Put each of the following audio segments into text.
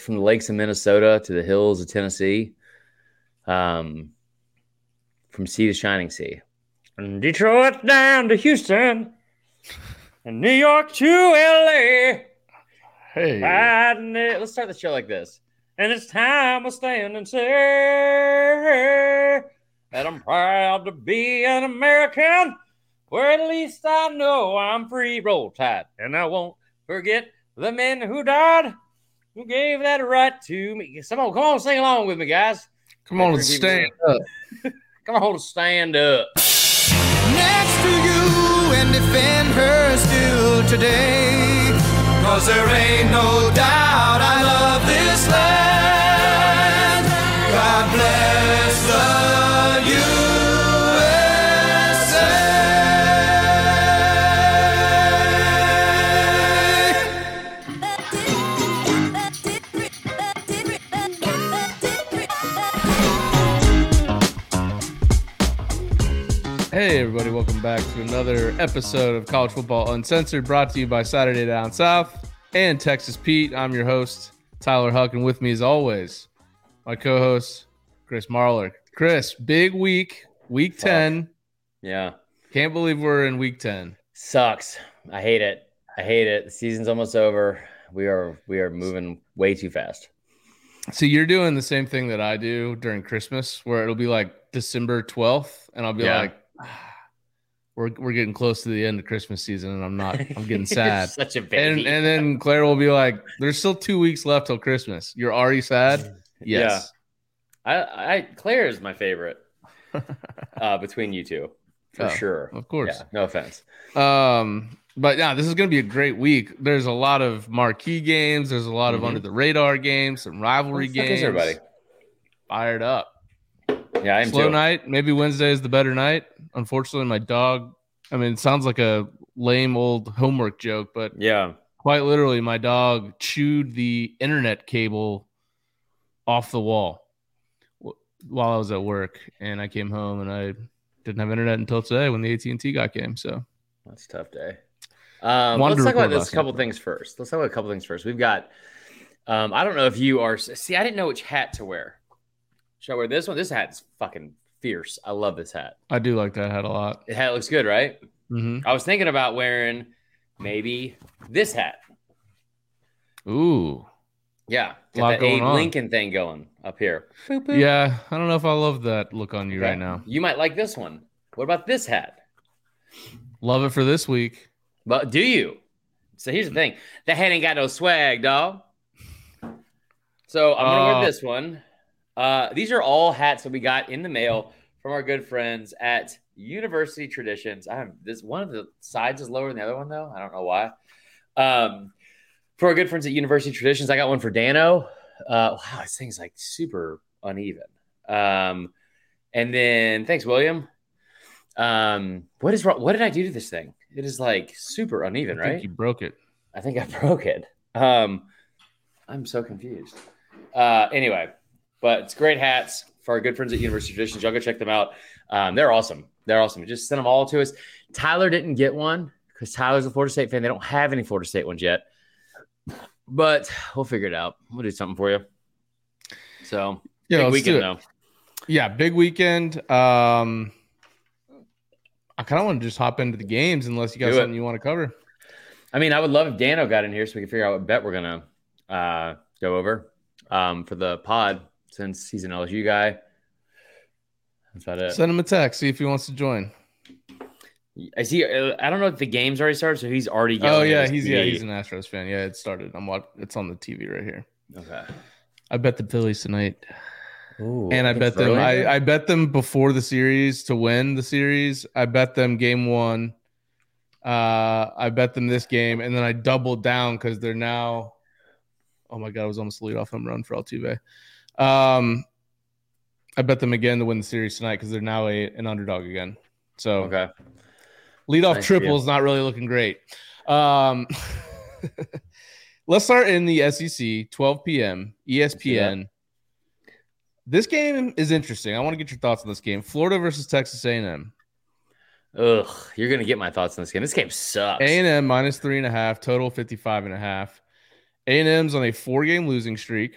from the lakes of Minnesota to the hills of Tennessee, um, from sea to shining sea, and Detroit down to Houston, and New York to LA. Hey, Riding it- Let's start the show like this. And it's time to stand and say that I'm proud to be an American, where at least I know I'm free. Roll tide, and I won't forget the men who died, who gave that right to me. Come on, come on, sing along with me, guys. come on and stand up. Come on, hold a stand up. next to you and defend her still today. Cause there ain't no doubt everybody, welcome back to another episode of College Football Uncensored, brought to you by Saturday Down South and Texas Pete. I'm your host, Tyler Huck, and with me, as always, my co host, Chris Marler. Chris, big week, week 10. Yeah. Can't believe we're in week 10. Sucks. I hate it. I hate it. The season's almost over. We are we are moving way too fast. So you're doing the same thing that I do during Christmas, where it'll be like December 12th, and I'll be Yeah. like, "Ah, we're, we're getting close to the end of Christmas season, and I'm not, I'm getting sad. Such a and baby. and then Claire will be like, "There's still two weeks left till Christmas. You're already sad." Yes. I, I Claire is my favorite uh, between you two for Oh, sure. of course. Yeah, no offense. Um, but yeah, this is going to be a great week. There's a lot of marquee games. There's a lot of Mhm. under the radar games, some rivalry games. everybody? fired up. Yeah, I'm Slow too. night. Maybe Wednesday is the better night. Unfortunately, my dog. I mean, it sounds like a lame old homework joke, but Yeah, quite literally, my dog chewed the internet cable off the wall while I was at work, and I came home and I didn't have internet until today when the AT and T guy came. So that's a tough day. Um, let's talk about this last couple things first. Let's talk about a couple things first. We've got. Um, I don't know if you are. See, I didn't know which hat to wear. Should I wear this one? This hat's fucking fierce. I love this hat. I do like that hat a lot. The hat looks good, right? hmm I was thinking about wearing maybe this hat. Ooh, Yeah, get Lot that Abe on. Lincoln thing going up here. Boop, boop. yeah. I don't know if I love that look on you Okay. right now. You might like this one. What about this hat? Love it for this week. But do you? So here's the thing: that hat ain't got no swag, dog. So I'm gonna Uh, wear this one. Uh, these are all hats that we got in the mail from our good friends at University Traditions. I'm this one of the sides is lower than the other one though. I don't know why. Um, for our good friends at University Traditions, I got one for Dano. Uh, wow, this thing's like super uneven. Um, and then thanks, William. Um, what is wrong? What did I do to this thing? It is like super uneven, I think right? you broke it. I think I broke it. Um, I'm so confused. Uh, anyway, but it's great hats for our good friends at University Traditions. Y'all go check them out. Um, they're awesome. They're awesome. Just send them all to us. Tyler didn't get one because Tyler's a Florida State fan. They don't have any Florida State ones yet, but we'll figure it out. We'll do something for you. So Yeah, big weekend it. though. Yeah, big weekend. Um, I kind of want to just hop into the games unless you got Do it. something you want to cover. I mean, I would love if Dano got in here so we can figure out what bet we're gonna uh, go over um, for the pod since he's an LSU guy. That's about it. Send him a text, see if he wants to join. Is he? uh, I don't know if the game's already started, so he's already. Oh yeah, he's yeah, he's an Astros fan. Yeah, it started. I'm watching. It's on the TV right here. okay. I bet the Phillies tonight, Ooh, and I bet them. I, I bet them before the series to win the series. I bet them game one. Uh, I bet them this game, and then I doubled down because they're now. Oh my god, it was almost lead off home run for Altuve. Um, I bet them again to win the series tonight because they're now a, an underdog again. So okay. lead off Nice triple is not really looking great. Um, let's start in the SEC, 12 p.m. ESPN. This game is interesting. I want to get your thoughts on this game. Florida versus Texas A&M. Ugh, you're gonna get my thoughts on this game. This game sucks. A&M minus three and a half, total 55 and a half. A&M's on a four-game losing streak,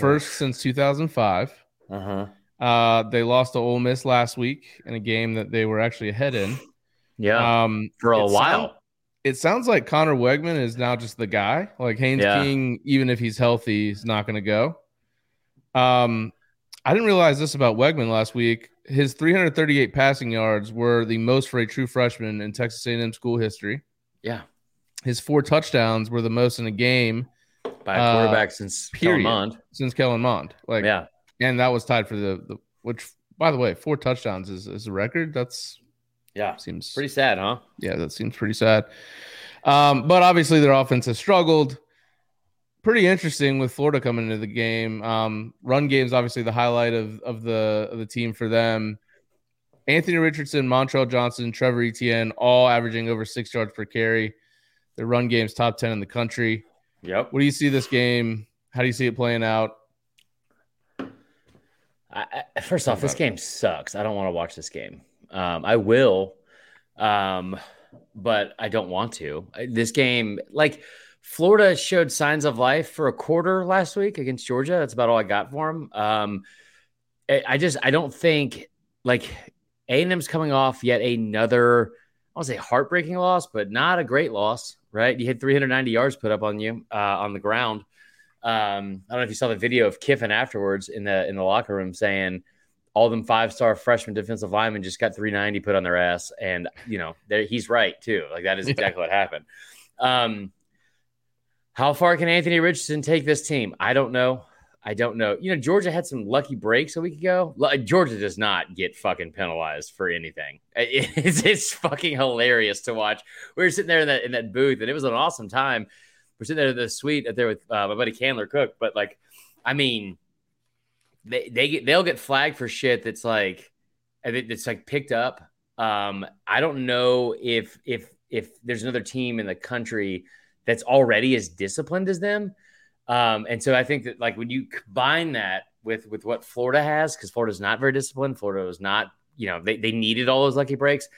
first since 2005. Uh huh. Uh, they lost to Ole Miss last week in a game that they were actually ahead in. Yeah. Um, for a while. sound- it sounds like Conner Weigman is now just the guy. Like Haynes Yeah. King, even if he's healthy, is not going to go. Um, I didn't realize this about Wegman last week. His 338 passing yards were the most for a true freshman in Texas A&M school history. yeah. His four touchdowns were the most in a game By a Uh, quarterback since period. Kellen Mond. since Kellen Mond. Like, Yeah. and that was tied for the, the which, by the way, four touchdowns is, is a record. That's Yeah. seems Pretty sad, huh? yeah, that seems pretty sad. Um, but obviously their offense has struggled. Pretty interesting with Florida coming into the game. Um, run game's obviously the highlight of of the of the team for them. Anthony Richardson, Montrell Johnson, Trevor Etienne, all averaging over six yards per carry. Their run game's top ten in the country. Yep. What do you see this game? How do you see it playing out? I, I, first off, this game sucks. I don't want to watch this game. Um, I will, um, but I don't want to. This game, like Florida, showed signs of life for a quarter last week against Georgia. That's about all I got for them. Um, I, I just, I don't think like A and M's coming off yet another. I won't say heartbreaking loss, but not a great loss, right? You had 390 yards put up on you uh, on the ground. Um, I don't know if you saw the video of Kiffin afterwards in the in the locker room saying all them five star freshman defensive linemen just got 390 put on their ass, and you know he's right too. Like that is Yeah. exactly what happened. Um, how far can Anthony Richardson take this team? I don't know. I don't know. You know, Georgia had some lucky breaks a week ago. Georgia does not get fucking penalized for anything. It's, it's fucking hilarious to watch. We were sitting there in that in that booth, and it was an awesome time. We're sitting there in the suite up there with uh, my buddy Candler Cook. But like, I mean, they they get they'll get flagged for shit that's like it's like picked up. Um, I don't know if if if there's another team in the country that's already as disciplined as them. Um, and so I think that like when you combine that with with what Florida has, because Florida's not very disciplined, Florida was not, you know, they, they needed all those lucky breaks.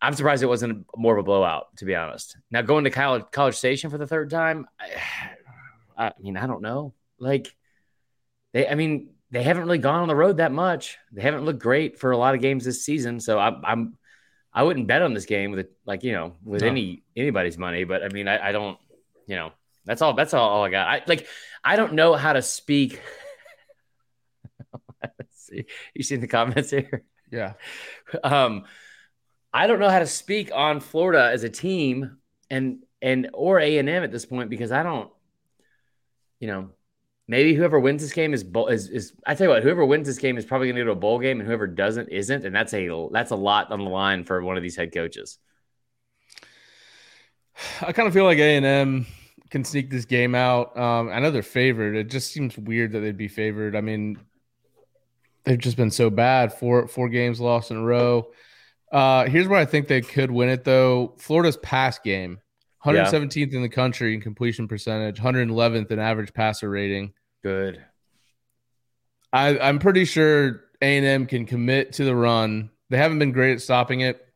I'm surprised it wasn't more of a blowout, to be honest. Now going to college college station for the third time, I, I mean, I don't know. Like they I mean, they haven't really gone on the road that much. They haven't looked great for a lot of games this season. So I'm I'm I wouldn't bet on this game with like, you know, with No. any anybody's money, but I mean I, I don't, you know, that's all. That's all, all I got. I like. I don't know how to speak. Let's see. You seen the comments here? Yeah. Um, I don't know how to speak on Florida as a team and and or A and M at this point because I don't. You know, maybe whoever wins this game is is, is I tell you what, whoever wins this game is probably going to go to a bowl game, and whoever doesn't isn't, and that's a that's a lot on the line for one of these head coaches. I kind of feel like A and M can sneak this game out. Um, I know they're favored. It just seems weird that they'd be favored. I mean, they've just been so bad. Four four games lost in a row. Uh, here's where I think they could win it though. Florida's pass game, 117th in the country in completion percentage, 111th in average passer rating. Good. I, I'm pretty sure A&M can commit to the run. They haven't been great at stopping it,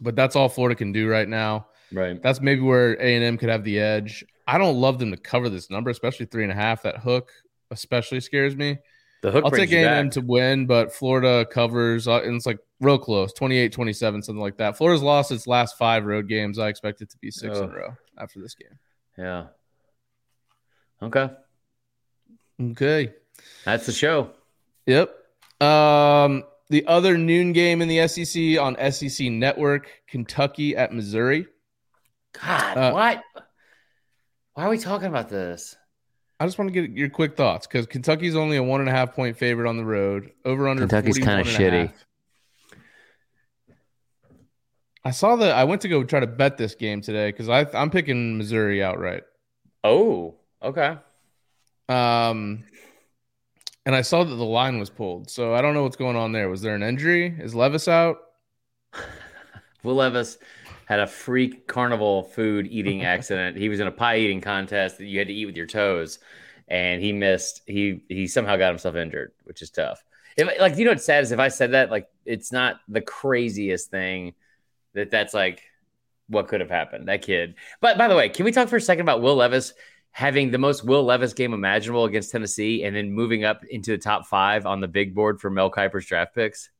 but that's all Florida can do right now. Right. That's maybe where A and M could have the edge. I don't love them to cover this number, especially three and a half. That hook especially scares me. The hook I'll take A you and M back. to win, but Florida covers, uh, and it's like real close 28 27, something like that. Florida's lost its last five road games. I expect it to be six in a row after this game. Yeah. Okay. Okay. That's the show. Yep. Um, the other noon game in the SEC on SEC Network, Kentucky at Missouri. God, Uh, what? Why are we talking about this? I just want to get your quick thoughts because Kentucky's only a one and a half point favorite on the road. Over under Kentucky's kinda 41 and a shitty. I saw that. I went to go try to bet this game today because I I'm picking Missouri outright. Oh, okay. Um, and I saw that the line was pulled, so I don't know what's going on there. Was there an injury? Is Levis out? Will Levis had a freak carnival food eating accident. He was in a pie eating contest that you had to eat with your toes, and he missed. He he somehow got himself injured, which is tough. If like you know what's sad is if I said that like it's not the craziest thing that that's like what could have happened. That kid. But by the way, can we talk for a second about Will Levis having the most Will Levis game imaginable against Tennessee, and then moving up into the top five on the big board for Mel Kiper's draft picks.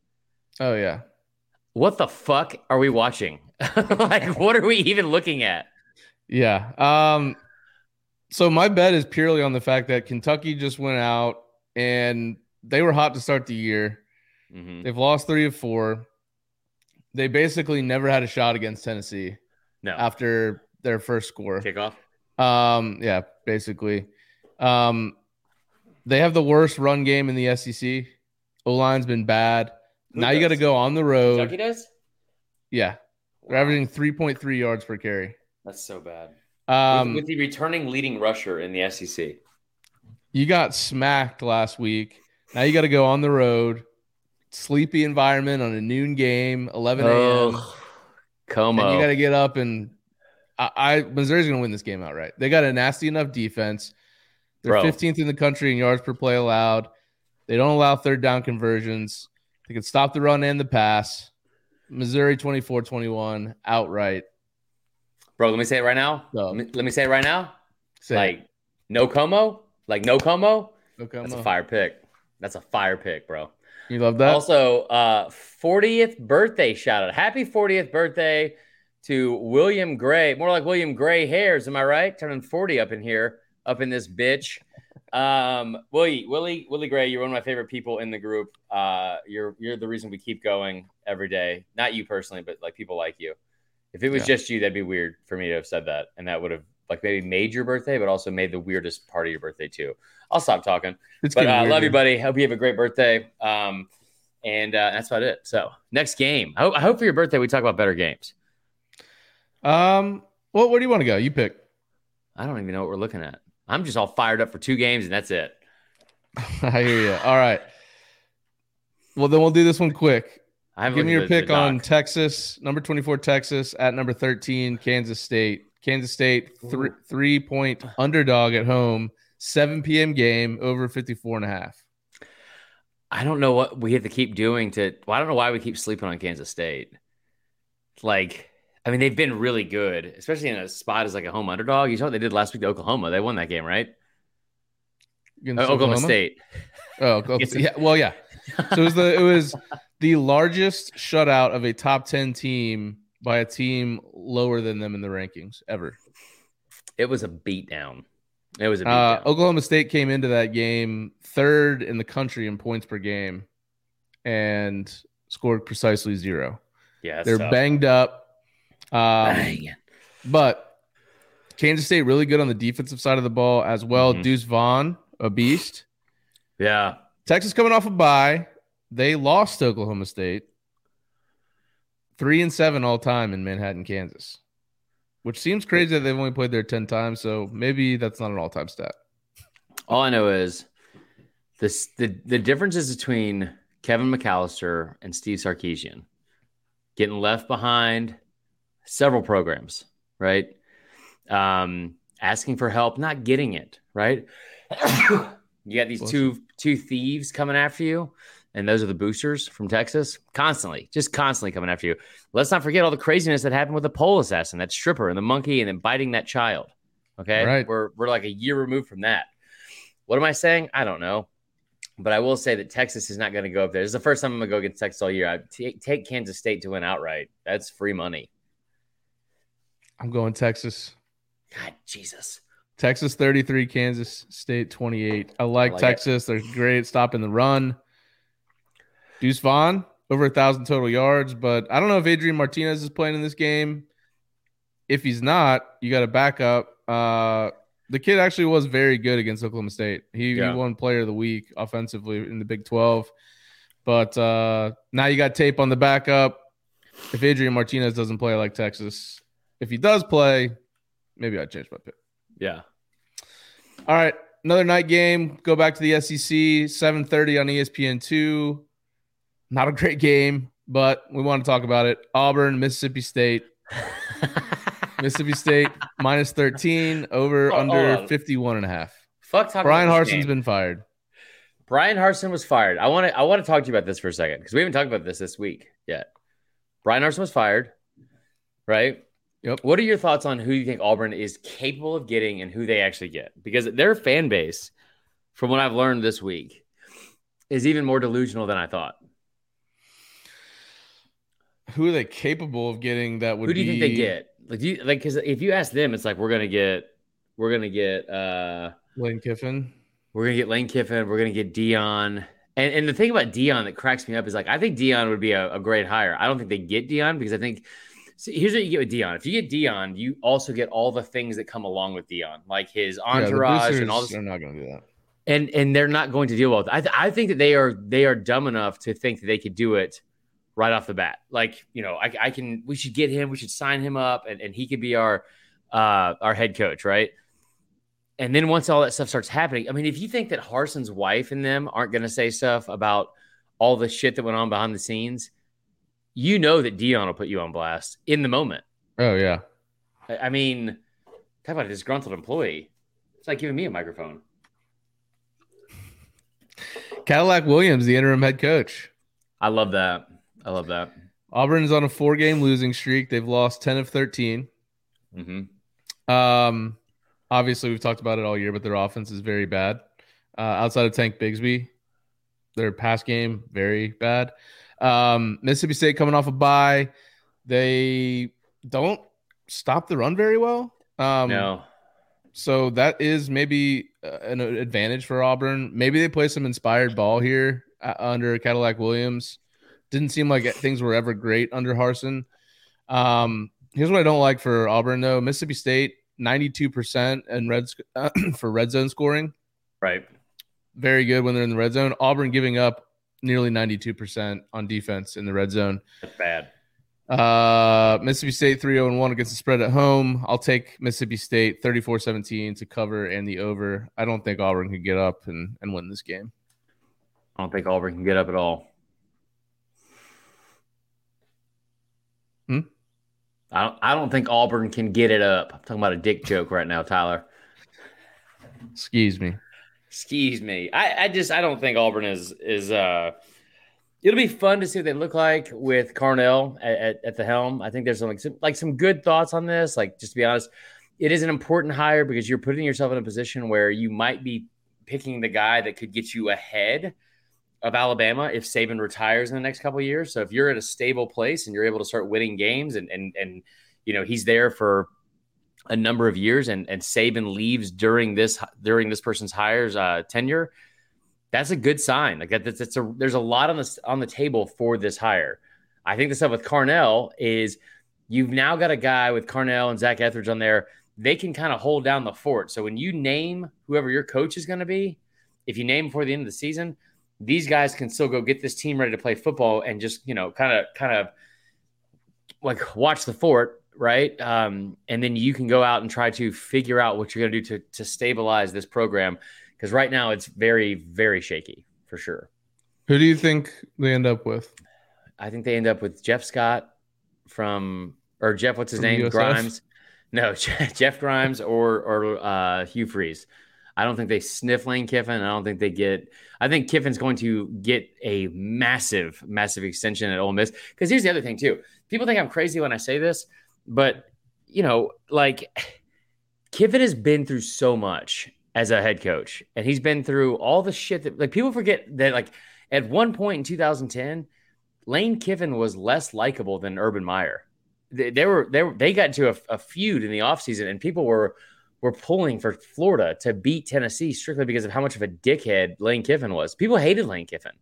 Oh yeah. What the fuck are we watching? like, what are we even looking at? Yeah. Um. So my bet is purely on the fact that Kentucky just went out and they were hot to start the year. Mhm. They've lost three of four. They basically never had a shot against Tennessee No after their first score. kickoff. Um, yeah, basically. Um, they have the worst run game in the SEC. O line's been bad. Who now you got to go on the road. Kentucky does. Yeah, they're averaging three point three yards per carry. That's so bad. Um, with, with the returning leading rusher in the SEC. you got smacked last week. Now you got to go on the road. Sleepy environment on a noon game, eleven a.m. Oh, Como. And you got to get up and I, I Missouri's going to win this game outright. They got a nasty enough defense. They're Bro. 15th in the country in yards per play allowed. They don't allow third down conversions. They can stop the run and the pass. Missouri 24-21 outright. Bro, let me say it right now. So- Let, me, let me say it right now. Say Like, no Como, like no Como. okay, That's a fire pick. That's a fire pick, bro. You love that? Also, uh, 40th birthday shout out. Happy 40th birthday to William Gray. More like William Gray hairs. Am I right? Turning 40 up in here, up in this bitch. Um, Willie, Willie, Willie Gray, you're one of my favorite people in the group. Uh, you're you're the reason we keep going every day. Not you personally, but like people like you. If it was Yeah. just you, that'd be weird for me to have said that, and that would have like maybe made your birthday, but also made the weirdest part of your birthday too. I'll stop talking. it's But getting uh, love you, buddy. Hope you have a great birthday. Um, and uh, that's about it. So next game. I hope, I hope for your birthday we talk about better games. Um, well, where do you want to go? You pick. I don't even know what we're looking at. I'm just all fired up for two games, and that's it. I hear you. All right. Well, then we'll do this one quick. Give me your pick on. Texas, number 24 Texas at number 13 Kansas State. Kansas State three, three point underdog at home, 7 p.m. game over 54 and a half. I don't know what we have to keep doing to. Well, I don't know why we keep sleeping on Kansas State. Like, I mean, they've been really good, especially in a spot as like a home underdog. You saw what they did last week to Oklahoma. They won that game, right? Uh, Oklahoma State. Oh, Oklahoma- yeah. Well, yeah. So it was the it was the largest shutout of a top 10 team by a team lower than them in the rankings ever. It was a beatdown. It was a Uh, beatdown. Oklahoma State came into that game third in the country in points per game and scored precisely zero. yeah, They're tough. banged up. Um. But Kansas State really good on the defensive side of the ball as well. Mhm. Deuce Vaughn, a beast. Yeah. Texas coming off a bye. They lost to Oklahoma State. Three and seven all time in Manhattan, Kansas. Which seems crazy that they've only played there 10 times. So maybe that's not an all time stat. All I know is this the the differences between Kevin McAllister and Steve Sarkisian getting left behind several programs, right? Um, asking for help, not getting it, right? you got these two two thieves coming after you, and those are the boosters from Texas, constantly, just constantly coming after you. Let's not forget all the craziness that happened with the pole assassin, that stripper, and the monkey, and then biting that child. Okay, Right. we're we're like a year removed from that. What am I saying? I don't know. But I will say that Texas is not going to go up there. This is the first time I'm going to go against Texas all year. I take take Kansas State to win outright. That's free money. I'm going Texas. God, Jesus. Texas 33, Kansas State 28. I like, like it. Texas. They're great stopping the run. Deuce Vaughn, over a thousand total yards, but I don't know if Adrian Martinez is playing in this game. If he's not, you got to back up. Uh, the kid actually was very good against Oklahoma State. He, Yeah. he won player of the week offensively in the Big 12. But uh, now you got tape on the backup. If Adrian Martinez doesn't play like Texas, if he does play, maybe I'd change my pick. Yeah. All right, another night game. Go back to the SEC, 7:30 on E ESPN two. Not a great game, but we want to talk about it. Auburn, Mississippi State. Mississippi State minus 13 over Oh, under on. 51 and a half. Fuck talking Bryan Harsin's game. been fired. Bryan Harsin was fired. I want to I want to talk to you about this for a second because we haven't talked about this this week yet. Bryan Harsin was fired, right? Yep. What are your thoughts on who you think Auburn is capable of getting and who they actually get? Because their fan base, from what I've learned this week, is even more delusional than I thought. Who are they capable of getting that would Who do you be think they get? Like, do you like because if you ask them, it's like we're gonna get, we're gonna get, uh Lane Kiffin? we're gonna get Lane Kiffin, we're gonna get Deion. And and the thing about Deion that cracks me up is like I think Deion would be a, a great hire. I don't think they get Deion because I think see, here's what you get with Deion. If you get Deion, you also get all the things that come along with Deion, like his Yeah, entourage and all this. are not going to do that. and and they're not going to deal with it. I, th- I think that they are they are dumb enough to think that they could do it right off the bat. Like you know, I, I can we should get him, we should sign him up, and, and he could be our uh, our head coach, right? And then once all that stuff starts happening, I mean, if you think that Harsin's wife and them aren't going to say stuff about all the shit that went on behind the scenes, you know that Deion will put you on blast in the moment. Oh yeah. I I mean, talk about a disgruntled employee. It's like giving me a microphone. Cadillac Williams, the interim head coach. I love that. I love that. Auburn's on a four-game losing streak. They've lost ten of thirteen. hmm Um, obviously we've talked about it all year, but their offense is very bad. Uh, outside of Tank Bigsby, their pass game very bad. Um, Mississippi State coming off a bye, they don't stop the run very well. Um, no. so that is maybe uh, an advantage for Auburn. Maybe they play some inspired ball here uh, under Cadillac Williams. Didn't seem like things were ever great under Harsin. Um, here's what I don't like for Auburn though: Mississippi State, 92 percent and red sc- for red zone scoring, Right. Very good when they're in the red zone. Auburn giving up nearly 92 percent on defense in the red zone. That's bad. Uh, Mississippi State 3 0 1 against the spread at home. I'll take Mississippi State 34 17 to cover and the over. I don't think Auburn can get up and, and win this game. I don't think Auburn can get up at all. Hmm? I don't, I don't think Auburn can get it up. I'm talking about a dick joke right now, Tyler. Excuse me. Excuse me. I, I just I don't think Auburn is is uh it'll be fun to see what they look like with Carnell at, at, at the helm. I think there's some like, some like some good thoughts on this. Like just to be honest, it is an important hire because you're putting yourself in a position where you might be picking the guy that could get you ahead of Alabama if Saban retires in the next couple years. So if you're at a stable place and you're able to start winning games and and and you know he's there for a number of years and and Saban leaves during this during this person's hires uh, tenure, that's a good sign. Like that, that's, that's a there's a lot on the on the table for this hire. I think the stuff with Carnell is you've now got a guy with Carnell and Zac Etheridge on there. They can kind of hold down the fort. So when you name whoever your coach is going to be, if you name before the end of the season, these guys can still go get this team ready to play football and just you know kind of kind of like watch the fort right? Um, and then you can go out and try to figure out what you're going to do to to stabilize this program because right now it's very very shaky for sure. Who do you think they end up with? I think they end up with Jeff Scott from or Jeff, what's his From name? USF? Grimes. No, Jeff Grimes or or uh, Hugh Freeze. I don't think they sniff Lane Kiffin. I don't think they get. I think Kiffin's going to get a massive, massive extension at Ole Miss. Because here's the other thing too. People think I'm crazy when I say this, but you know, like Kiffin has been through so much as a head coach, and he's been through all the shit that like people forget that like at one point in 2010, Lane Kiffin was less likable than Urban Meyer. They, they were they were, they got into a, a feud in the offseason and people were were pulling for Florida to beat Tennessee strictly because of how much of a dickhead Lane Kiffin was. People hated Lane Kiffin.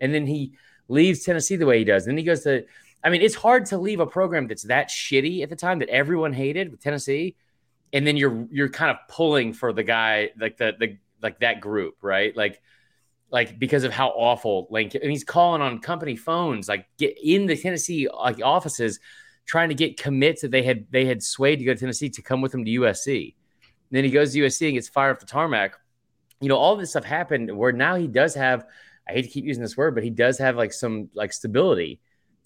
And then he leaves Tennessee the way he does. Then he goes to I mean, it's hard to leave a program that's that shitty at the time that everyone hated with Tennessee and then you're you're kind of pulling for the guy like the the like that group, right? Like like because of how awful Lane and he's calling on company phones like get in the Tennessee like offices trying to get commits that they had they had swayed to go to Tennessee to come with him to USC. And then he goes to USC and gets fired off the tarmac. You know, all this stuff happened where now he does have I hate to keep using this word, but he does have like some like stability.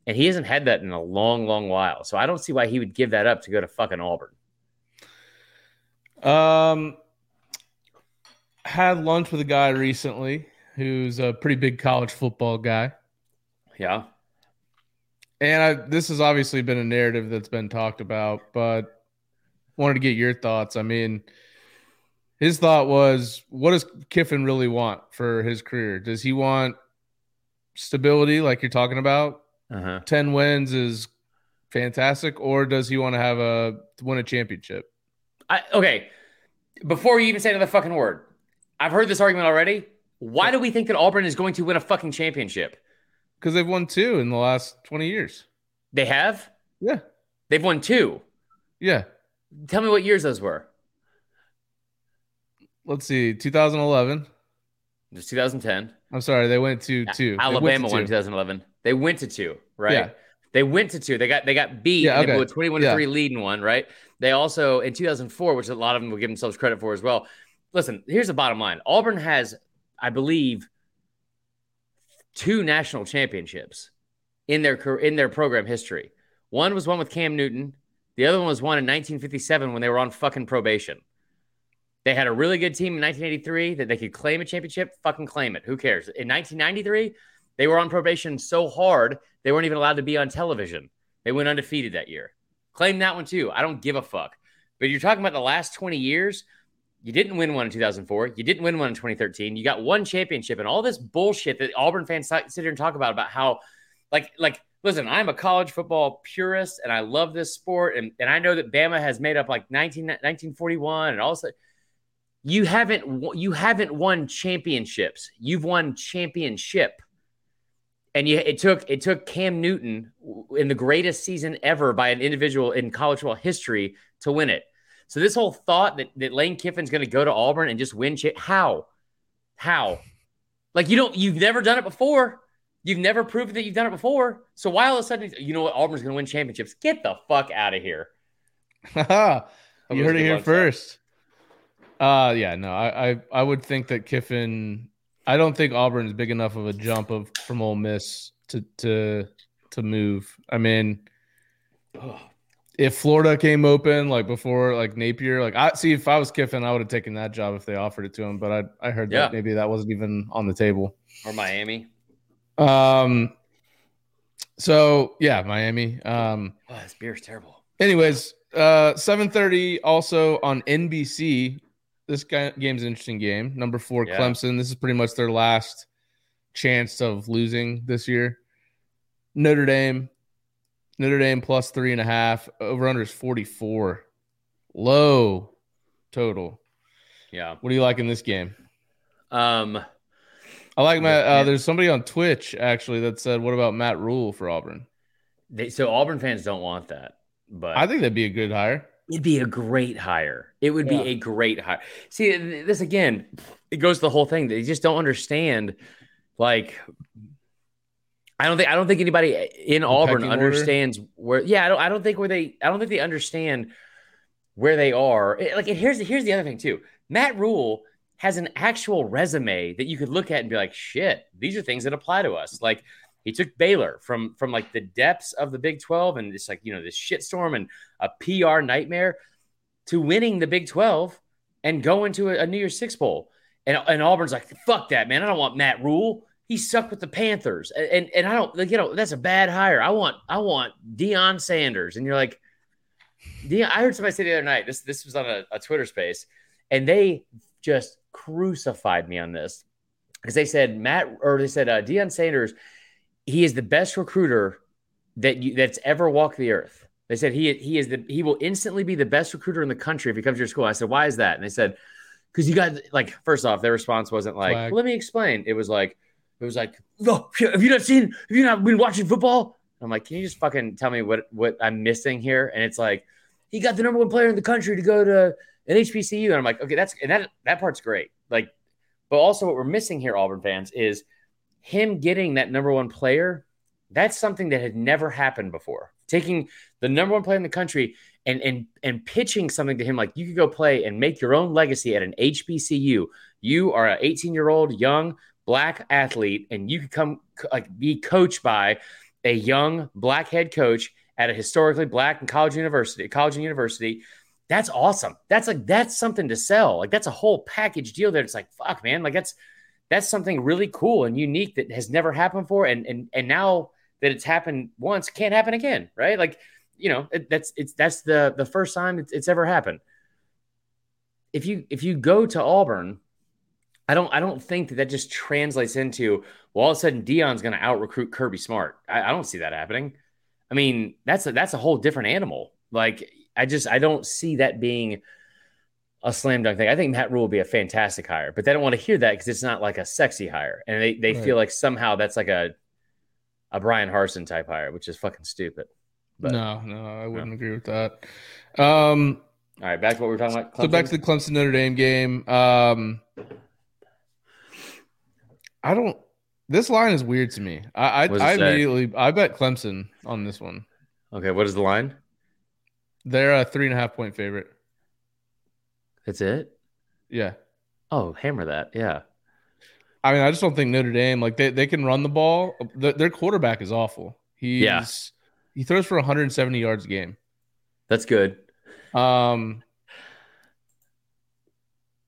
And he hasn't had that in a long, long while. So I don't see why he would give that up to go to fucking Auburn. Um, had lunch with a guy recently who's a pretty big college football guy. Yeah. And I, this has obviously been a narrative that's been talked about, but wanted to get your thoughts. I mean, his thought was, what does Kiffin really want for his career? Does he want stability, like you're talking about? Uh-huh. 10 wins is fantastic, or does he want to have a win a championship? I, okay, before you even say another fucking word, I've heard this argument already. Why do we think that Auburn is going to win a fucking championship? Because they've won two in the last 20 years. They have. Yeah. They've won two. Yeah. Tell me what years those were. Let's see. 2011. It was 2010. I'm sorry. They went to two. They went Alabama to won two. 2011. They went to two, right? Yeah. They went to two. They got they got beat. Yeah, and They blew a 21 to. 3 lead in one, right? They also in 2004, which a lot of them will give themselves credit for as well. Listen, here's the bottom line. Auburn has, I believe, two national championships in their in their program history. One was one with Cam Newton. The other one was one in 1957 when they were on fucking probation. They had a really good team in 1983 that they could claim a championship. Fucking claim it. Who cares? In 1993, they were on probation so hard they weren't even allowed to be on television. They went undefeated that year. Claim that one too. I don't give a fuck. But you're talking about the last 20 years. You didn't win one in 2004. You didn't win one in 2013. You got one championship and all this bullshit that Auburn fans sit here and talk about about how, like, like, listen, I'm a college football purist and I love this sport. And, and I know that Bama has made up like 19, 1941 and all this. You haven't you haven't won championships. You've won championship. And you, it took it took Cam Newton in the greatest season ever by an individual in college football history to win it. So this whole thought that, that Lane Kiffin's going to go to Auburn and just win cha- how? How? Like you don't you've never done it before. You've never proven that you've done it before. So why all of a sudden you know what Auburn's going to win championships? Get the fuck out of here. You heard it here first. Uh yeah, no, I, I I would think that Kiffin I don't think Auburn is big enough of a jump of from Ole Miss to to to move. I mean, if Florida came open like before like Napier, like I see if I was Kiffin, I would have taken that job if they offered it to him, but I I heard Yeah. that maybe that wasn't even on the table. Or Miami. Um so yeah, Miami. Um Oh, this beer's terrible. Anyways, uh, seven thirty also on NBC. This guy, game's an interesting game. Number four, Yeah. Clemson. This is pretty much their last chance of losing this year. Notre Dame, Notre Dame plus three and a half. Over under is forty four. Low total. Yeah. What do you like in this game? Um I like Matt. Uh, there's somebody on Twitch actually that said, "What about Matt Rhule for Auburn?" they, so Auburn fans don't want that. But I think that'd be a good hire. It'd be a great hire. It would Yeah. be a great hire. See, this again, it goes to the whole thing. They just don't understand. Like, I don't think I don't think anybody eh, in Auburn pecking order? understands where. Yeah, I don't. I don't think where they. I don't think they understand where they are. It- like, here's here's the other thing too. Matt Rhule has an actual resume that you could look at and be like, shit, these are things that apply to us. Like, he took Baylor from from like the depths of the Big Twelve and just like you know this shitstorm and a PR nightmare to winning the Big 12 and going to a, a New Year's Six Bowl. And, and Auburn's like, fuck that, man. I don't want Matt Rhule. He sucked with the Panthers. And, and, and I don't, like, you know, that's a bad hire. I want, I want Deion Sanders. And you're like, Deion, I heard somebody say the other night, this, this was on a, a Twitter space, and they just crucified me on this because they said Matt, or they said uh, Deion Sanders, he is the best recruiter that you, that's ever walked the earth. They said he he is the he will instantly be the best recruiter in the country if he comes to your school. I said, why is that? And they said, because you got like first off, their response wasn't like, well, let me explain. It was like, it was like, no, have you not seen? Have you not been watching football? And I'm like, can you just fucking tell me what what I'm missing here? And it's like, he got the number one player in the country to go to an HBCU, and I'm like, okay, that's and that that part's great. Like, but also what we're missing here, Auburn fans, is him getting that number one player. That's something that had never happened before. Taking the number one player in the country and and and pitching something to him like you could go play and make your own legacy at an HBCU. You are an 18 year old young black athlete, and you could come like be coached by a young black head coach at a historically black and college university, college and university. That's awesome. That's like that's something to sell. Like that's a whole package deal there. It's like fuck, man. Like that's that's something really cool and unique that has never happened before. And and and now that it's happened once can't happen again, right? Like, you know, it, that's it's that's the the first time it's, it's ever happened. If you if you go to Auburn, I don't I don't think that that just translates into well all of a sudden Deion's going to out recruit Kirby Smart. I, I don't see that happening. I mean, that's a, that's a whole different animal. Like, I just I don't see that being a slam dunk thing. I think Matt Rhule will be a fantastic hire, but they don't want to hear that because it's not like a sexy hire, and they they Right. feel like somehow that's like a a Bryan Harsin type hire, which is fucking stupid. But- no, no, I wouldn't agree with that. Um, All right, back to what we were talking about. so back to the Clemson Notre Dame game. Um, I don't. This line is weird to me. I I, What does it I immediately I bet Clemson on this one. okay. What is the line? They're a three and a half point favorite. That's it. Yeah. Oh, hammer that. Yeah. I mean, I just don't think Notre Dame like they, they can run the ball. The, their quarterback is awful. He's Yeah. he throws for 170 yards a game. That's good. Um,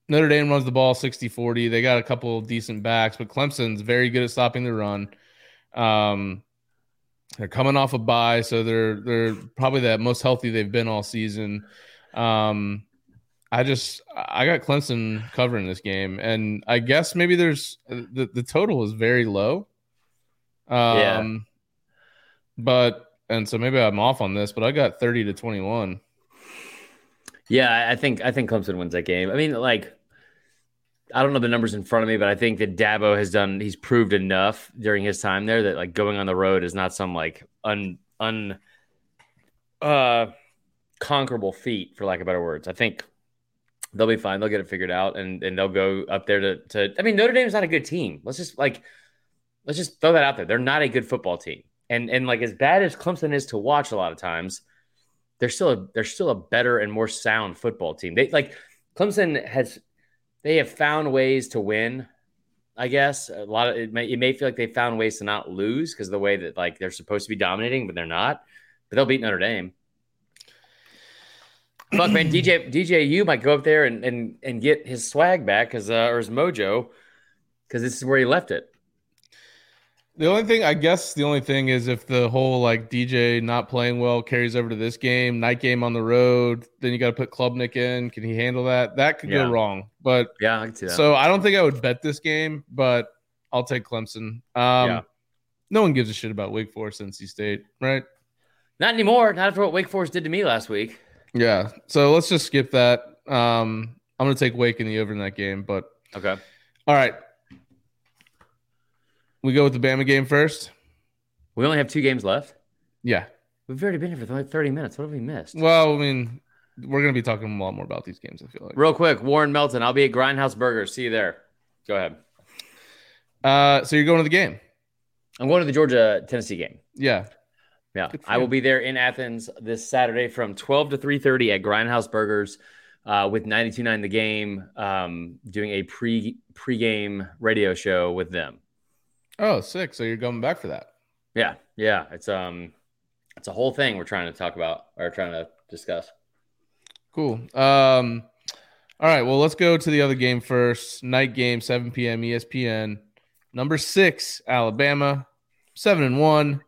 Notre Dame runs the ball 60-40. They got a couple of decent backs, but Clemson's very good at stopping the run. Um, they're coming off a bye, so they're they're probably the most healthy they've been all season. Um, I just I got Clemson covering this game, and I guess maybe there's the the total is very low. Um, Yeah. but and so maybe I'm off on this, but I got 30 to 21. Yeah, I- I think I think Clemson wins that game. I mean, like, I don't know the numbers in front of me, but I think that Dabo has done. He's proved enough during his time there that like going on the road is not some like un un uh conquerable feat, for lack of better words. I think they'll be fine. They'll get it figured out, and and they'll go up there to to. I mean, Notre Dame's not a good team. Let's just like let's just throw that out there. They're not a good football team, and and like as bad as Clemson is to watch a lot of times they're still a they're still a better and more sound football team. They like Clemson has they have found ways to win. I guess a lot of it may it may feel like they found ways to not lose because the way that like they're supposed to be dominating, but they're not. But they'll beat Notre Dame. Fuck man, DJ DJ you might go up there and and and get his swag back because uh, or his mojo because this is where he left it. The only thing, I guess, the only thing is if the whole like DJ not playing well carries over to this game, night game on the road, then you got to put Klubnik in. Can he handle that? That could Yeah. go wrong. But Yeah, I can see that. so I don't think I would bet this game, but I'll take Clemson. Um, Yeah. No one gives a shit about Wake Forest, NC State, right? not anymore. Not after what Wake Forest did to me last week. Yeah. So let's just skip that. Um, I'm going to take Wake in the over in that game. But Okay. all right. We go with the Bama game first. We only have two games left. Yeah. We've already been here for like 30 minutes. What have we missed? Well, I mean, we're going to be talking a lot more about these games, I feel like. Real quick, Warren Melton. I'll be at Grindhouse Burgers. See you there. Go ahead. Uh, so you're going to the game? I'm going to the Georgia Tennessee game. Yeah. Yeah, I will be there in Athens this Saturday from 12 to 3:30 at Grindhouse Burgers uh, with 92.9 The Game, um, doing a pre pre-game radio show with them. Oh, sick. So you're going back for that. Yeah, yeah, it's um, it's a whole thing we're trying to talk about or trying to discuss. Cool. Um, all right. Well, let's go to the other game first. Night game, 7 p.m. ESPN. Number six, Alabama, seven and one.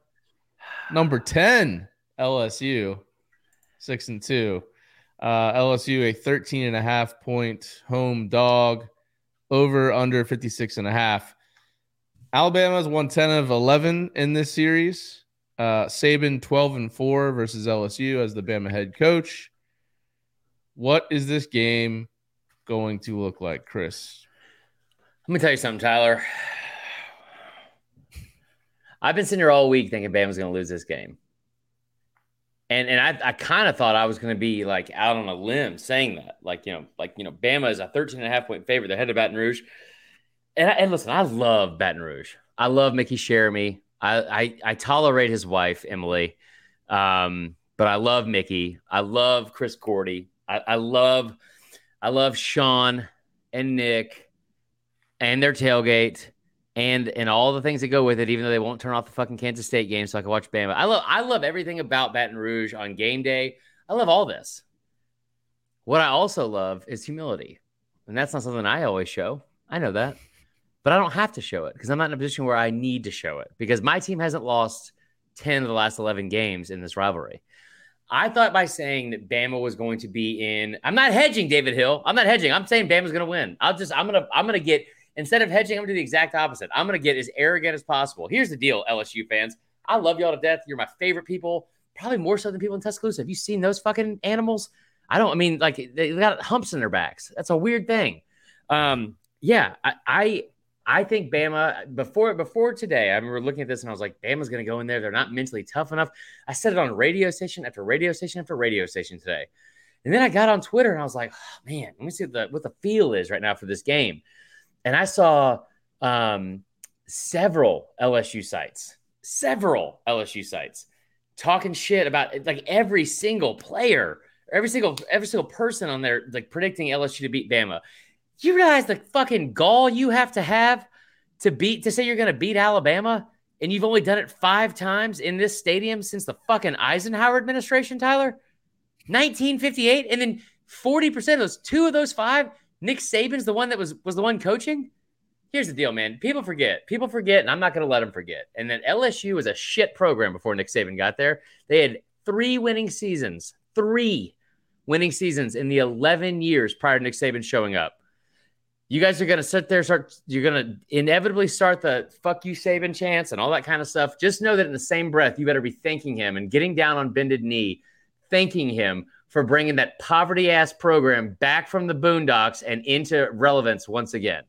Number 10, LSU, six and two. Uh, LSU, a 13 and a half point home dog, over under 56 and a half. Alabama's won 10 of 11 in this series. Uh, Saban 12 and 4 versus LSU as the Bama head coach. What is this game going to look like, Chris? Let me tell you something, Tyler. I've been sitting here all week thinking Bama's going to lose this game. And and I, I kind of thought I was going to be like out on a limb saying that. Like, you know, like, you know, Bama is a 13 and a half point favorite. They're headed to Baton Rouge. And, I- and listen, I love Baton Rouge. I love Mickey Sheremy. I, I, I tolerate his wife, Emily. Um, but I love Mickey. I love Chris Cordy. I, I love I love Sean and Nick and their tailgate and and all the things that go with it, even though they won't turn off the fucking Kansas State game so I can watch Bama. I love I love everything about Baton Rouge on game day. I love all this. What I also love is humility. And that's not something I always show. I know that. But I don't have to show it because I'm not in a position where I need to show it because my team hasn't lost 10 of the last 11 games in this rivalry. I thought by saying that Bama was going to be in, I'm not hedging David Hill. I'm not hedging. I'm saying Bama's going to win. I'll just, I'm going to, I'm going to get, instead of hedging, I'm going to do the exact opposite. I'm going to get as arrogant as possible. Here's the deal, LSU fans. I love y'all to death. You're my favorite people, probably more so than people in Tuscaloosa. Have you seen those fucking animals? I don't, I mean, like they got humps in their backs. That's a weird thing. Um, yeah, I, I, I think Bama before before today. I remember looking at this and I was like, Bama's to go in there. They're not mentally tough enough. I said it on radio station after radio station after radio station today, and then I got on Twitter and I was like, oh, man, let me see what the, what the feel is right now for this game. And I saw um, several LSU sites, several LSU sites talking shit about like every single player, every single every single person on there like predicting LSU to beat Bama you realize the fucking gall you have to have to beat to say you're going to beat Alabama and you've only done it 5 times in this stadium since the fucking Eisenhower administration, Tyler? 1958 and then 40% of those two of those 5 Nick Saban's the one that was was the one coaching? Here's the deal, man. People forget. People forget, and I'm not going to let them forget. And then LSU was a shit program before Nick Saban got there. They had three winning seasons, three winning seasons in the 11 years prior to Nick Saban showing up you guys are going to sit there, start, you're going to inevitably start the fuck you Saban chance and all that kind of stuff. Just know that in the same breath, you better be thanking him and getting down on bended knee, thanking him for bringing that poverty ass program back from the boondocks and into relevance once again.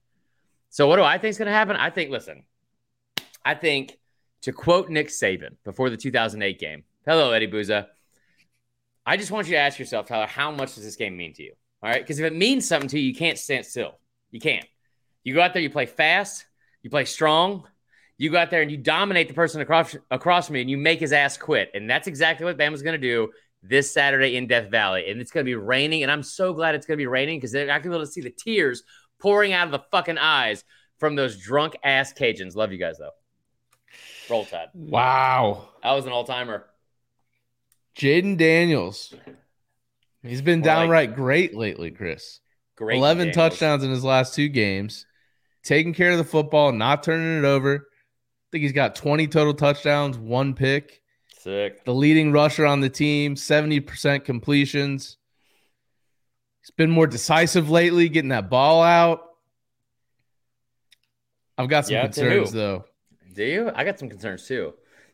So, what do I think is going to happen? I think, listen, I think to quote Nick Saban before the 2008 game, hello, Eddie Booza. I just want you to ask yourself, Tyler, how much does this game mean to you? All right. Because if it means something to you, you can't stand still. You can't. You go out there, you play fast, you play strong. You go out there and you dominate the person across across me, and you make his ass quit. And that's exactly what Bama's going to do this Saturday in Death Valley. And it's going to be raining, and I'm so glad it's going to be raining because they're not going to be able to see the tears pouring out of the fucking eyes from those drunk ass Cajuns. Love you guys though. Roll Tide. Wow. That was an all timer. Jayden Daniels. He's been More like- downright great lately, Chris. Great. 11 Daniels. touchdowns in his last two games, taking care of the football, not turning it over. I think he's got 20 total touchdowns, one pick. Sick. The leading rusher on the team, 70% completions. He's been more decisive lately, getting that ball out. I've got some Yeah, concerns, though. Do you? I got some concerns too.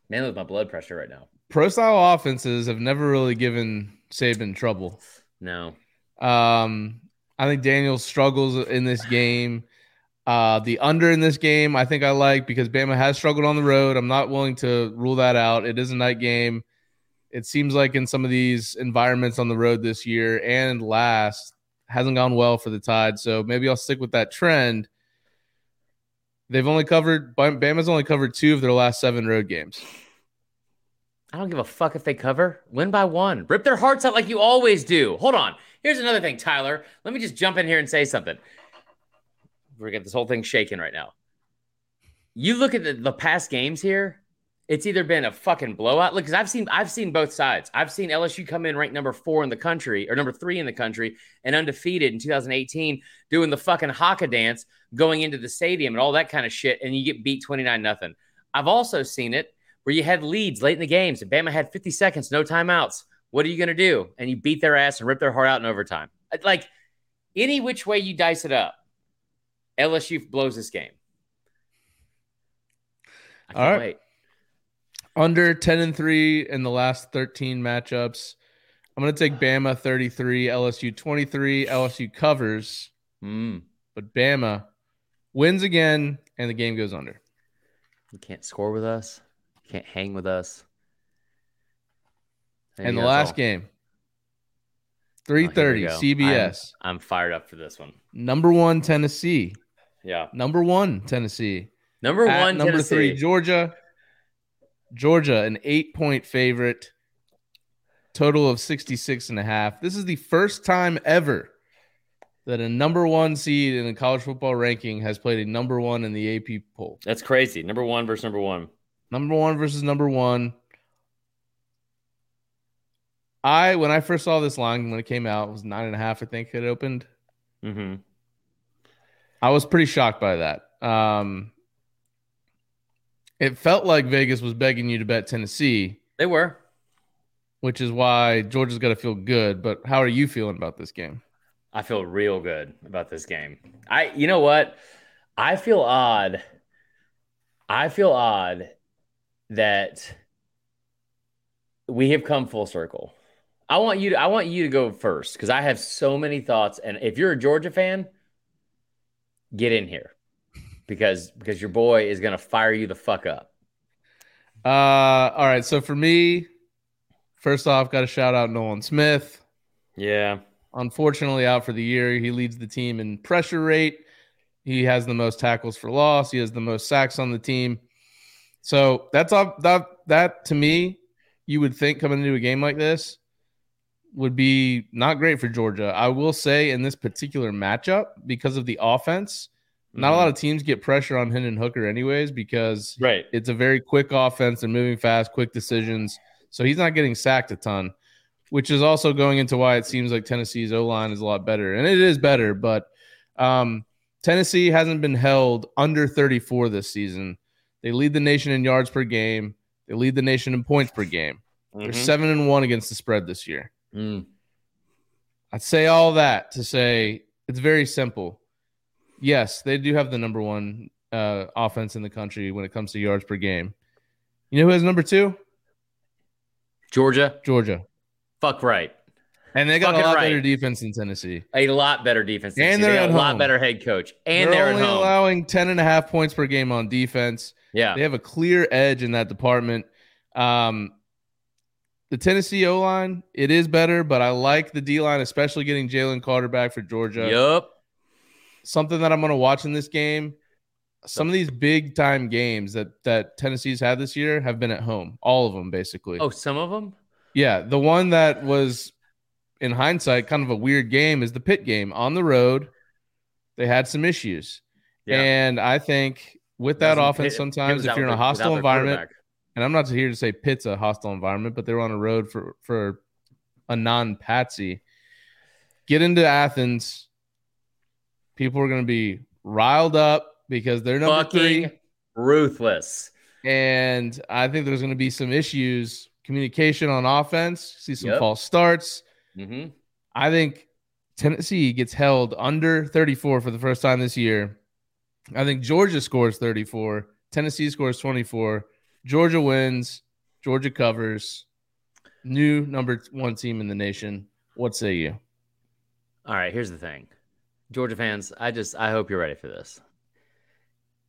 Mainly with my blood pressure right now. Pro style offenses have never really given Saban trouble. No. Um, I think Daniel struggles in this game. Uh, the under in this game, I think I like because Bama has struggled on the road. I'm not willing to rule that out. It is a night game. It seems like in some of these environments on the road this year and last hasn't gone well for the Tide. So maybe I'll stick with that trend. They've only covered Bama's only covered two of their last seven road games. I don't give a fuck if they cover. Win by one. Rip their hearts out like you always do. Hold on. Here's another thing, Tyler. Let me just jump in here and say something. We're get this whole thing shaking right now. You look at the, the past games here. It's either been a fucking blowout. Look, because I've seen I've seen both sides. I've seen LSU come in ranked number four in the country or number three in the country and undefeated in 2018, doing the fucking haka dance, going into the stadium and all that kind of shit, and you get beat 29 nothing. I've also seen it where you had leads late in the games and Bama had 50 seconds, no timeouts. What are you going to do? And you beat their ass and rip their heart out in overtime. Like any which way you dice it up, LSU blows this game. All right. wait. Under 10 and 3 in the last 13 matchups. I'm going to take Bama 33, LSU 23. LSU covers, Mm, but Bama wins again and the game goes under. you can't score with us. You can't hang with us. I And the last all. game, Oh, here we 3:30 go. CBS. I'm, I'm fired up for this one. Number 1 Tennessee. Yeah. Number 1 Tennessee. Number At one, number Tennessee. 3 Georgia. Georgia an 8-point favorite. Total of 66 and a half. This is the first time ever that a number 1 seed in the college football ranking has played a number 1 in the AP poll. That's crazy. Number one versus number one. Number one versus number one. I when I first saw this line when it came out, it was nine and a half. I think it opened. Mm-hmm. I was pretty shocked by that. Um, it felt like Vegas was begging you to bet Tennessee, They were. which is why Georgia's got to feel good. But how are you feeling about this game? I feel real good about this game. I, you know what? I feel odd. I feel odd that we have come full circle. I want you to I want you to go first because I have so many thoughts. And if you're a Georgia fan, get in here because because your boy is gonna fire you the fuck up. Uh, all right. So for me, first off, got to shout out Nolan Smith. Yeah. Unfortunately, out for the year. He leads the team in pressure rate. He has the most tackles for loss. He has the most sacks on the team. So that's up that that to me, you would think coming into a game like this would be not great for Georgia. I will say in this particular matchup, because of the offense, not a lot of teams get pressure on Hendon Hooker anyways, because Right. it's a very quick offense. They're moving fast, quick decisions. So he's not getting sacked a ton, which is also going into why it seems like Tennessee's O line is a lot better. And it is better, but um, Tennessee hasn't been held under 34 this season. They lead the nation in yards per game, they lead the nation in points per game. They're Mhm. seven and one against the spread this year. Mm. I'd say all that to say it's very simple. Yes, they do have the number one uh, offense in the country when it comes to yards per game. You know who has number two? Georgia, Georgia. fuck right. And they got Fucking a lot right. better defense than Tennessee. A lot better defense. than And Tennessee. they're They a lot better head coach. And they're, they're, only allowing 10 and a half points per game on defense. yeah. They have a clear edge in that department. Um, the Tennessee O line, it is better, but I like the D line, especially getting Jalen Carter back for Georgia. Yup. something that I'm going to watch in this game. Some of these big time games that that Tennessee's had this year have been at home. All of them, basically. Oh, some of them. yeah. The one that was, in hindsight, kind of a weird game is the Pitt game on the road. They had some issues, Yeah. and I think with that Doesn't- offense, sometimes if you're in a hostile environment. And I'm not here to say Pitt's a hostile environment, but they were on a road for for a non patsy. Get into Athens. People are going to be riled up because they're number fucking three, ruthless. and I think there's going to be some issues communication on offense. See some Yep. false starts. hmm I think Tennessee gets held under 34 for the first time this year. I think Georgia scores 34. Tennessee scores 24. Georgia wins. Georgia covers. New number one team in the nation. What say you? All right, here's the thing, Georgia fans. I just I hope you're ready for this.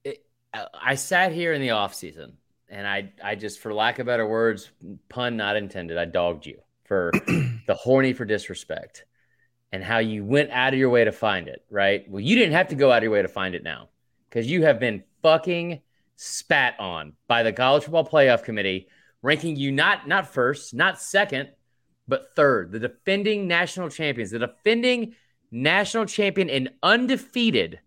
It, I, I sat here in the off season, and I I just, for lack of better words, pun not intended, I dogged you for the horny for disrespect, and how you went out of your way to find it. Right? Well, you didn't have to go out of your way to find it now, because you have been fucking spat on by the college football playoff committee, ranking you not not first, not second, but third, the defending national champions, the defending national champion and undefeated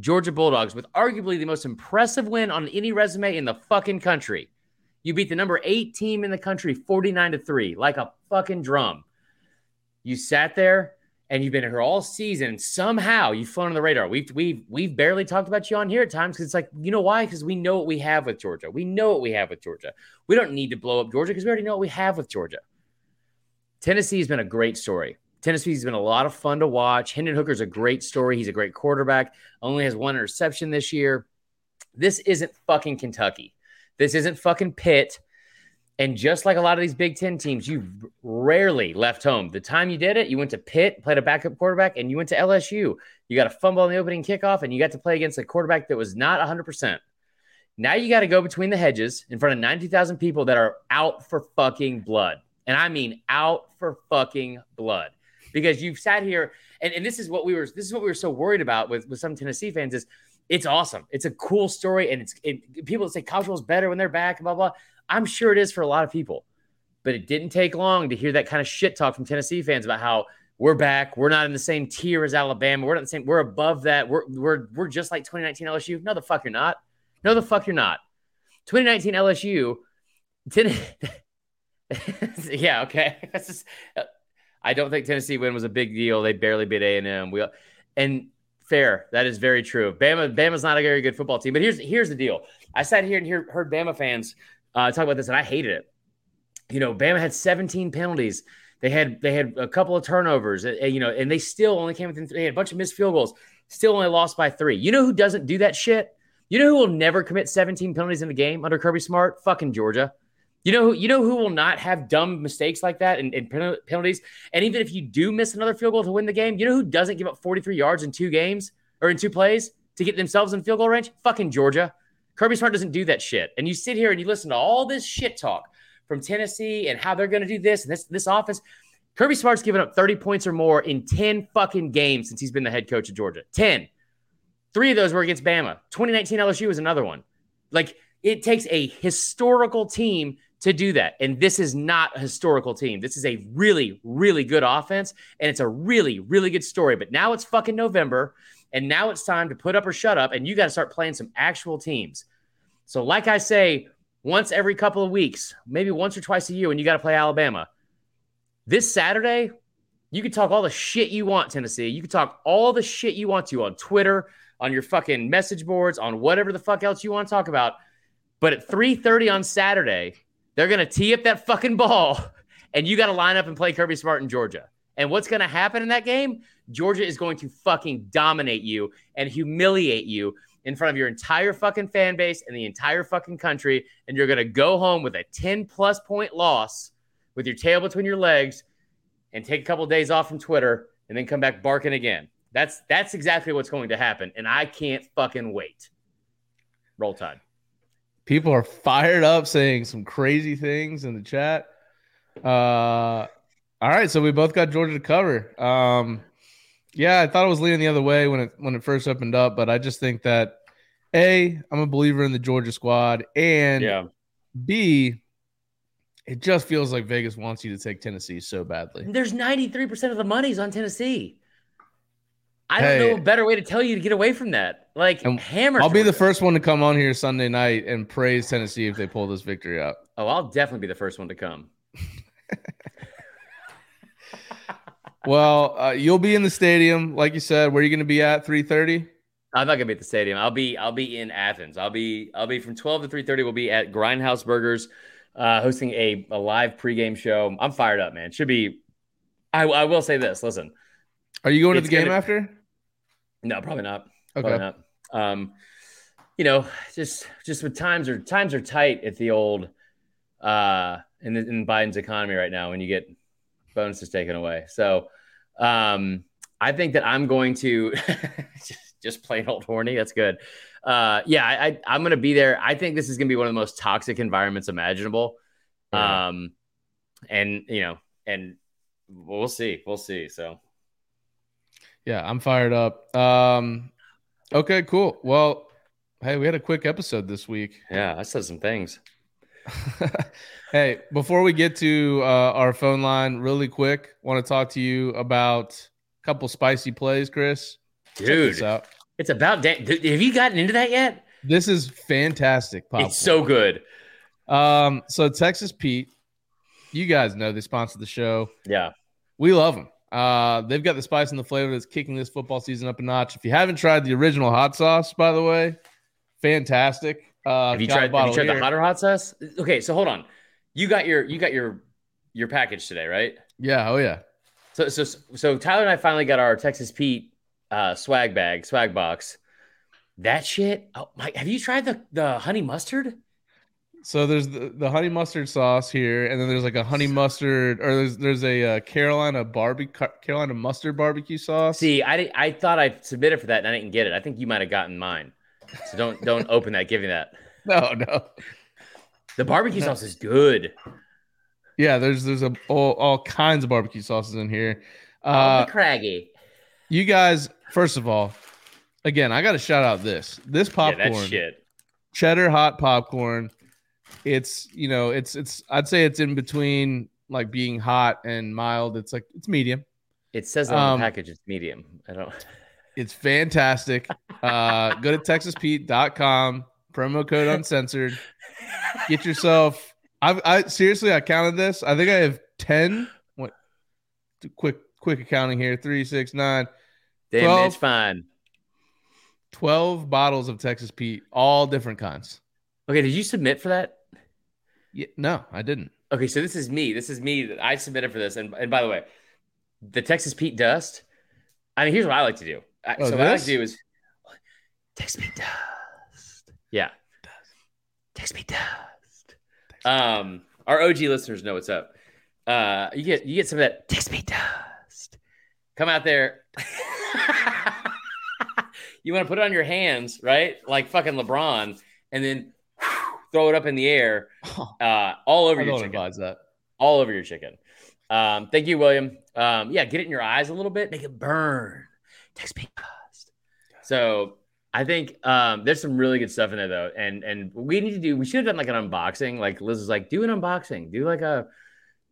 Georgia Bulldogs with arguably the most impressive win on any resume in the fucking country. You beat the number eight team in the country 49 to 3, like a fucking drum. You sat there and you've been here all season, somehow you've flown on the radar. We've we've we've barely talked about you on here at times because it's like, you know why? Because we know what we have with Georgia. We know what we have with Georgia. We don't need to blow up Georgia because we already know what we have with Georgia. Tennessee has been a great story. Tennessee's been a lot of fun to watch. Hendon Hooker's a great story. He's a great quarterback. Only has one interception this year. This isn't fucking Kentucky. This isn't fucking Pitt. And just like a lot of these Big Ten teams, you rarely left home. The time you did it, you went to Pitt, played a backup quarterback, and you went to LSU. You got a fumble on the opening kickoff, and you got to play against a quarterback that was not 100%. Now you got to go between the hedges in front of 90,000 people that are out for fucking blood. And I mean out for fucking blood. Because you've sat here and, and this is what we were this is what we were so worried about with, with some Tennessee fans is it's awesome. It's a cool story and it's it, people say football's better when they're back, blah blah. I'm sure it is for a lot of people. But it didn't take long to hear that kind of shit talk from Tennessee fans about how we're back. We're not in the same tier as Alabama. We're not the same. We're above that. We're we're we're just like 2019 LSU. No, the fuck you're not. No, the fuck you're not. 2019 LSU. Ten- yeah, okay. Just, I don't think Tennessee win was a big deal. They barely beat A and M. We and fair. That is very true. Bama, Bama's not a very good football team. But here's here's the deal. I sat here and hear, heard Bama fans uh, talk about this, and I hated it. You know, Bama had 17 penalties. They had they had a couple of turnovers. you know, and they still only came within. They had a bunch of missed field goals. Still only lost by three. You know who doesn't do that shit? You know who will never commit 17 penalties in a game under Kirby Smart? Fucking Georgia. You know who you know who will not have dumb mistakes like that and, and pen- penalties. And even if you do miss another field goal to win the game, you know who doesn't give up 43 yards in two games or in two plays to get themselves in field goal range? Fucking Georgia. Kirby Smart doesn't do that shit. And you sit here and you listen to all this shit talk from Tennessee and how they're going to do this and this this offense. Kirby Smart's given up 30 points or more in 10 fucking games since he's been the head coach of Georgia. 10. Three of those were against Bama. 2019 LSU was another one. Like it takes a historical team to do that. And this is not a historical team. This is a really, really good offense. And it's a really, really good story. But now it's fucking November. And now it's time to put up or shut up. And you got to start playing some actual teams. So, like I say, once every couple of weeks, maybe once or twice a year, when you got to play Alabama, this Saturday, you can talk all the shit you want, Tennessee. You can talk all the shit you want to on Twitter, on your fucking message boards, on whatever the fuck else you want to talk about. But at 3:30 on Saturday, they're gonna tee up that fucking ball, and you got to line up and play Kirby Smart in Georgia. And what's gonna happen in that game? Georgia is going to fucking dominate you and humiliate you in front of your entire fucking fan base and the entire fucking country. And you're gonna go home with a 10 plus point loss with your tail between your legs and take a couple of days off from Twitter and then come back barking again. That's that's exactly what's going to happen, and I can't fucking wait. Roll Tide. People are fired up saying some crazy things in the chat. Uh, all right, so we both got Georgia to cover. Um, yeah, I thought it was leaning the other way when it when it first opened up, but I just think that a I'm a believer in the Georgia squad, and Yeah, B it just feels like Vegas wants you to take Tennessee so badly. there's 93 percent of the money's on Tennessee. I don't Hey. know a better way to tell you to get away from that. Like hammer. I'll be the first one to come on here Sunday night and praise Tennessee if they pull this victory out. Oh, I'll definitely be the first one to come. Well, uh, you'll be in the stadium, like you said. Where are you going to be at? Three thirty. I'm not gonna be at the stadium. I'll be I'll be in Athens. I'll be I'll be from 12 to 3:30. We'll be at Grindhouse Burgers, uh, hosting a, a live pregame show. I'm fired up, man. Should be. I, I will say this. Listen, Are you going to the game gonna- after? no, probably not. Okay. Probably not. Um, you know, just just with times are times are tight at the old uh in, the, in Biden's economy right now when you get bonuses taken away. So um I think that I'm going to just, just plain old horny. That's good. Uh yeah, I, I I'm gonna be there. I think this is gonna be one of the most toxic environments imaginable. Yeah. Um and you know, and we'll see. We'll see. So Yeah, I'm fired up. Um, okay, cool. Well, hey, we had a quick episode this week. yeah, I said some things. hey, before we get to uh, our phone line, really quick, want to talk to you about a couple spicy plays, Chris. Dude. It's about da- have you gotten into that yet? This is fantastic. Popcorn. It's so good. Um, so Texas Pete, you guys know they sponsor the show. Yeah. We love them. Uh, they've got the spice and the flavor that's kicking this football season up a notch. If you haven't tried the original hot sauce, by the way, fantastic. Uh, Have you tried? Have you tried the hotter hot sauce? Okay, so hold on. You got your you got your your package today, right? Yeah, oh yeah. So so so Tyler and I finally got our Texas Pete uh, swag bag, swag box. That shit. Oh my! Have you tried the the honey mustard? So there's the, the honey mustard sauce here, and then there's like a honey mustard, or there's there's a uh, Carolina barbecue Carolina mustard barbecue sauce. See, I I thought I submitted for that and I didn't get it. I think you might have gotten mine. So don't don't open that. Give me that. No, no. The barbecue sauce is good. Yeah, there's there's a, all, all kinds of barbecue sauces in here. Oh, Uh, the craggy. you guys, first of all, again, I got to shout out this this Yeah, popcorn, that shit. cheddar hot popcorn. It's you know, it's it's I'd say it's in between like being hot and mild. It's like it's medium. It says on Um, the package it's medium. I don't. It's fantastic. Uh, go to texaspete.com, promo code uncensored. Get yourself. I, I seriously, I counted this. I think I have 10. What? Quick, quick accounting here. Three, six, nine. Damn, 12. it's fine. 12 bottles of Texas Pete, all different kinds. Okay, did you submit for that? Yeah, no, I didn't. Okay, so this is me. This is me that I submitted for this. And and by the way, the Texas Pete Dust. I mean, here's what I like to do. I- Oh, so what I like to do is Texas me Dust. Yeah, Texas me Dust. Um, our OG listeners know what's up. Uh, you get you get some of that Texas me Dust. Come out there. you want to put it on your hands, right? Like fucking LeBron, and then throw it up in the air, uh, all over I your chicken that. all over your chicken. Um, thank you, William. Um, yeah, get it in your eyes a little bit, make it burn. Text me dust. So I think um, there's some really good stuff in there though, and and we need to do. We should have done like an unboxing. Like Liz was like, do an unboxing, do like a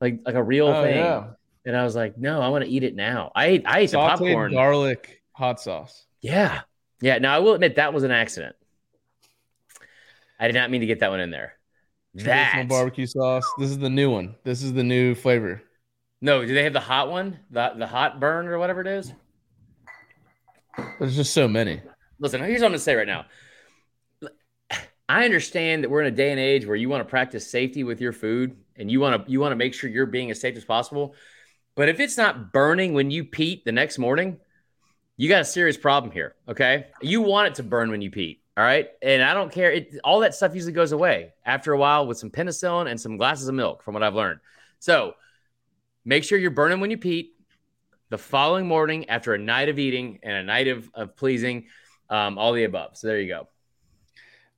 like like a real Oh, thing. yeah. And I was like, no, I want to eat it now. I ate I ate the popcorn. garlic hot sauce. Yeah, yeah. Now I will admit that was an accident. I did not mean to get that one in there. That barbecue sauce. This is the new one. This is the new flavor. no, do they have the hot one? The the hot burn or whatever it is? There's just so many. Listen, here's what I'm gonna say right now. I understand that we're in a day and age where you want to practice safety with your food and you want to you want to make sure you're being as safe as possible. But if it's not burning when you peat the next morning, you got a serious problem here. Okay, you want it to burn when you peat. All right, and I don't care. It all that stuff usually goes away after a while with some penicillin and some glasses of milk, from what I've learned. So make sure you're burning when you peat. The following morning, after a night of eating and a night of, of pleasing, um, all the above. So there you go.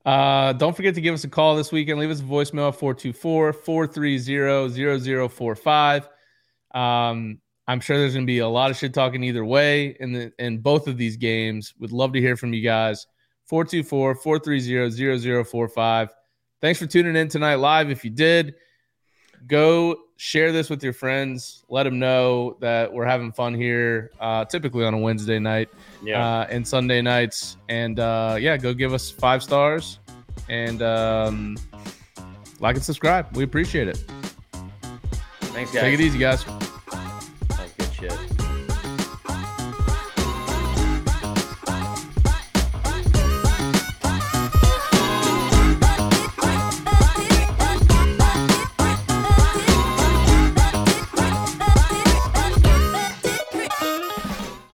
Uh, don't forget to give us a call this weekend. Leave us a voicemail 424 430 0045. Um, I'm sure there's going to be a lot of shit talking either way in the in both of these games. Would love to hear from you guys. 424 430 0045. Thanks for tuning in tonight live. If you did, go share this with your friends. Let them know that we're having fun here, uh, typically on a Wednesday night uh, and Sunday nights. And uh, yeah, go give us five stars and um, like and subscribe. We appreciate it. Thanks, guys. Take it easy, guys. That's good shit.